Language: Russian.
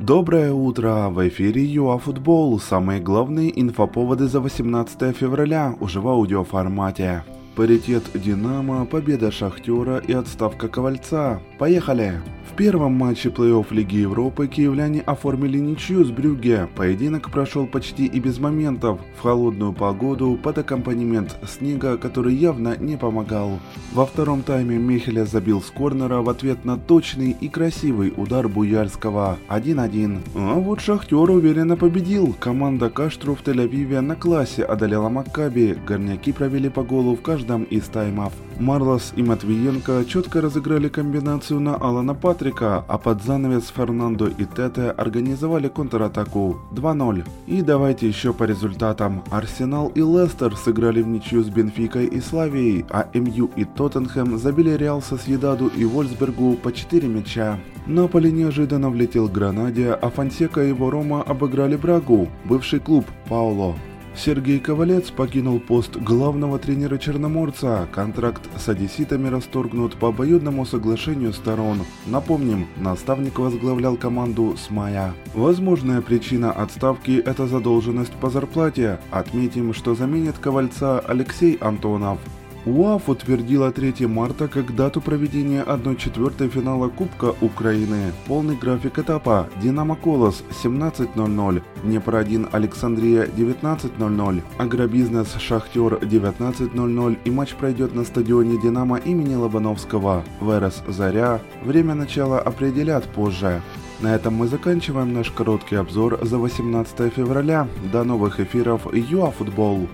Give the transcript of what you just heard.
Доброе утро! В эфире ЮАФутбол. Самые главные инфоповоды за 18 февраля уже в аудиоформате. Паритет Динамо, победа Шахтера и отставка Ковальца. Поехали! В первом матче плей-офф Лиги Европы киевляне оформили ничью с Брюгге. Поединок прошел почти и без моментов, в холодную погоду, под аккомпанемент снега, который явно не помогал. Во втором тайме Михеля забил с корнера в ответ на точный и красивый удар Буяльского 1-1. А вот Шахтер уверенно победил. Команда Каштру в Тель-Авиве на классе одолела Маккаби. Горняки провели по голу в каждом из таймов. Марлос и Матвиенко четко разыграли комбинацию на Алана Патрика, а под занавес Фернандо и Тете организовали контратаку 2-0. И давайте еще по результатам. Арсенал и Лестер сыграли в ничью с Бенфикой и Славией, а МЮ и Тоттенхэм забили Реал Сосъедаду и Вольсбергу по 4 мяча. Наполи неожиданно влетел Гранаде, а Фонсека и его Рома обыграли Брагу, бывший клуб Пауло. Сергей Ковалец покинул пост главного тренера Черноморца. Контракт с одесситами расторгнут по обоюдному соглашению сторон. Напомним, наставник возглавлял команду с мая. Возможная причина отставки – это задолженность по зарплате. Отметим, что заменит Ковальца Алексей Антонов. УАФ утвердила 3 марта как дату проведения 1-4 финала Кубка Украины. Полный график этапа. Динамо Колос 17.00, Днепр-1 Александрия 19.00, Агробизнес Шахтер 19.00 и матч пройдет на стадионе Динамо имени Лобановского. Верес Заря. Время начала определят позже. На этом мы заканчиваем наш короткий обзор за 18 февраля. До новых эфиров ЮАФутбол.